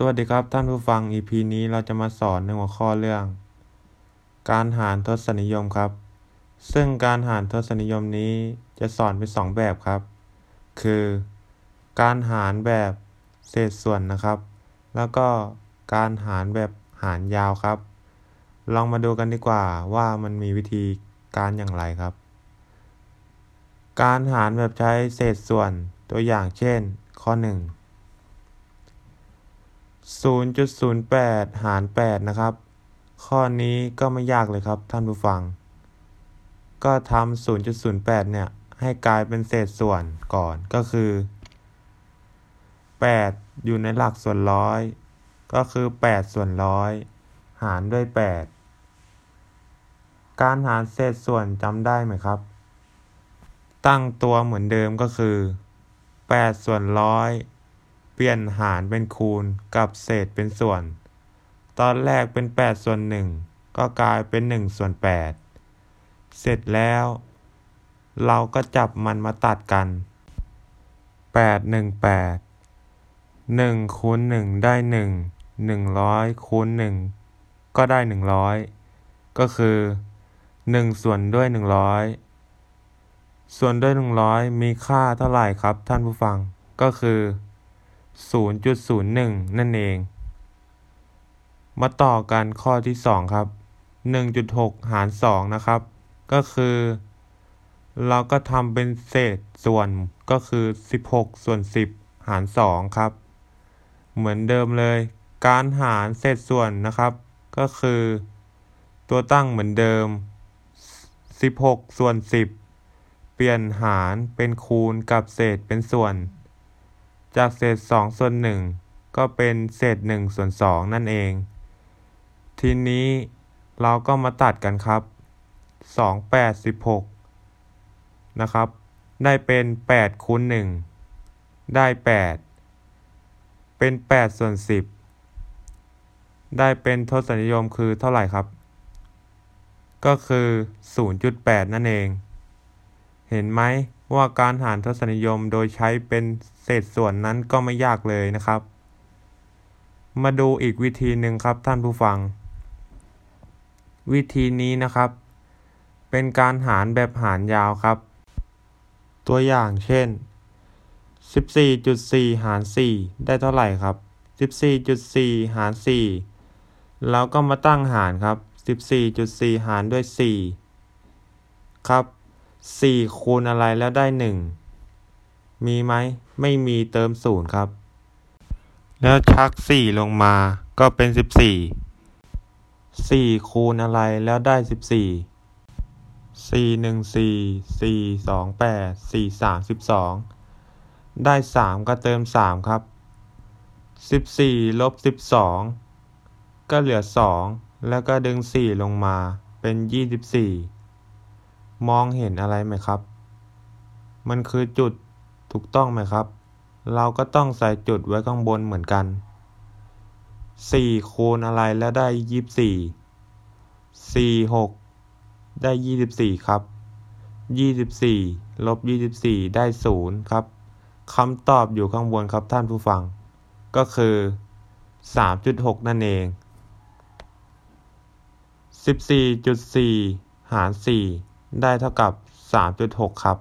สวัสดีครับท่านผู้ฟัง EP นี้เราจะมาสอนในหัวข้อเรื่อง การหารทศนิยมครับ ซึ่งการหารทศนิยมนี้จะสอนเป็นสองแบบครับ คือ การหารแบบเศษส่วนนะครับ แล้วก็การหารแบบหารยาวครับ ลองมาดูกันดีกว่าว่ามันมีวิธีการอย่างไรครับ การหารแบบใช้เศษส่วนตัวอย่างเช่น ข้อ 1 0.08 หาร 8 นะครับ ข้อนี้ก็ไม่ยากเลยครับท่านผู้ฟัง ก็ทำ0.08 เนี่ย ให้กลายเป็นเศษส่วนก่อนก็คือ 8 อยู่ในหลักส่วนร้อย ก็คือ 8 ส่วนร้อย หารด้วย 8 การหารเศษส่วนจำได้ไหมครับ ตั้งตัวเหมือนเดิมก็คือ 8 ส่วนร้อย เปลี่ยนหารเป็นคูณกับเศษเป็นส่วน ตอนแรกเป็น 8 ส่วน 1 ก็กลายเป็น 1 ส่วน 8 เสร็จแล้ว เราก็จับมันมาตัดกัน 8 1 8 1คูณ1ได้ 1 100คูณ1ก็ได้ 100 ก็คือ 1 ส่วนด้วย 100 ส่วนด้วย 100 มีค่าเท่าไหร่ครับท่านผู้ฟังก็คือ 0.01 นั่นเอง มาต่อกันข้อที่ 2 ครับ 1.6 หาร 2 นะครับ ก็คือ เราก็ทำเป็นเศษส่วนก็คือ 16 ส่วน 10 หาร 2 ครับ เหมือนเดิมเลย การหารเศษส่วนนะครับ ก็คือ ตัวตั้งเหมือนเดิม 16 ส่วน 10 เปลี่ยนหารเป็นคูณกับเศษเป็นส่วน จากเศษ 2 ส่วน 1 ก็เป็นเศษ 1 ส่วน 2 นั่นเอง ทีนี้เราก็มาตัดกันครับ 2 8 16 นะครับ ได้เป็น 8คูณ1 ได้ 8 เป็น 8 ส่วน 10 ได้เป็นทศนิยมคือเท่าไหร่ครับ ก็คือ 0.8 นั่นเอง เห็นไหม ว่าการหารทศนิยมโดยใช้เป็นเศษส่วนนั้นก็ไม่ยากเลยนะครับ มาดูอีกวิธีหนึ่งครับท่านผู้ฟัง วิธีนี้นะครับ เป็นการหารแบบหารยาวครับ ตัวอย่างเช่น 14.4 หาร 4 ได้เท่าไหร่ครับ 14.4 หาร 4 แล้วก็มาตั้งหารครับ 14.4 หารด้วย 4 ครับ สี่คูณอะไรแล้วได้หนึ่งมีไหม ไม่มีเติมศูนย์ครับ แล้วชักสี่ลงมาก็เป็นสิบสี่สี่คูณอะไรแล้วได้สิบสี่สี่หนึ่งสี่สี่สองแปดสี่สามสิบสองได้สามก็เติมสามครับสิบสี่ลบสิบสองก็เหลือสองแล้วก็ดึงสี่ลงมาเป็นยี่สิบสี่ มองเห็นอะไรไหมครับ มันคือจุดถูกต้องไหมครับ เราก็ต้องใส่จุดไว้ข้างบนเหมือนกันสี่คูณอะไรแล้วได้ยี่สิบสี่สี่หกได้ยี่สิบสี่ครับยี่สิบสี่ลบยี่สิบสี่ได้ศูนย์ครับคำตอบอยู่ข้างบนครับท่านผู้ฟัง ก็คือสามจุดหกนั่นเองสิบสี่จุดสี่หารสี่ ได้เท่ากับ 3.6 ครับ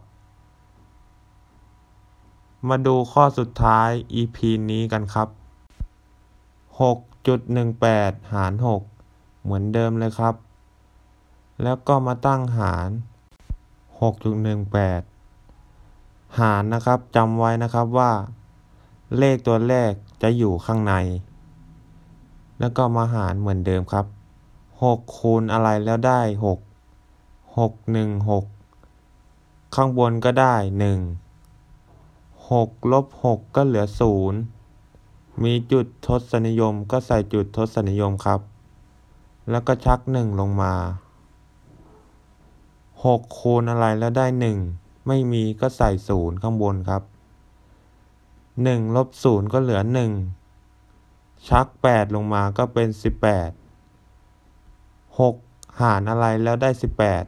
มาดูข้อสุดท้าย EP นี้กันครับ 6.18 หาร 6 เหมือนเดิมเลยครับ แล้วก็มาตั้งหาร 6.18 หารนะครับจำไว้นะครับว่า เลขตัวแรกจะอยู่ข้างใน แล้วก็มาหารเหมือนเดิมครับ 6 คูณอะไรแล้วได้ 6 หกหนึ่งหกข้างบนก็ได้หนึ่งหกลบหกก็เหลือศูนย์มีจุดทศนิยมก็ใส่จุดทศนิยมครับ แล้วก็ชักหนึ่งลงมาหกคูณอะไรแล้วได้หนึ่งไม่มีก็ใส่ศูนย์ข้างบนครับหนึ่งลบศูนย์ก็เหลือหนึ่งชักแปดลงมาก็เป็นสิบแปดหกหารอะไรแล้วได้สิบแปด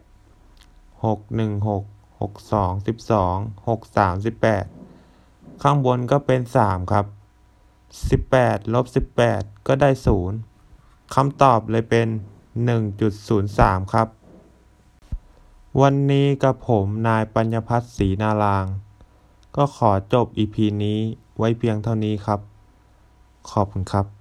หกหนึ่งหกหกสองสิบสองหกสามสิบแปดข้างบนก็เป็นสามครับสิบแปดลบสิบแปดก็ได้ศูนย์คำตอบเลยเป็นหนึ่งจุดศูนย์สามครับ วันนี้กับผมนายปัญญพัฒน์ศรีนาราง ก็ขอจบอีพีนี้ไว้เพียงเท่านี้ครับ ขอบคุณครับ